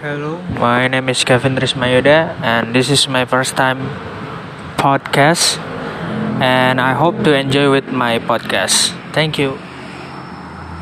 Hello, my name is Kevin Trismayoda, and this is my first time podcast. And I hope to enjoy with my podcast. Thank you.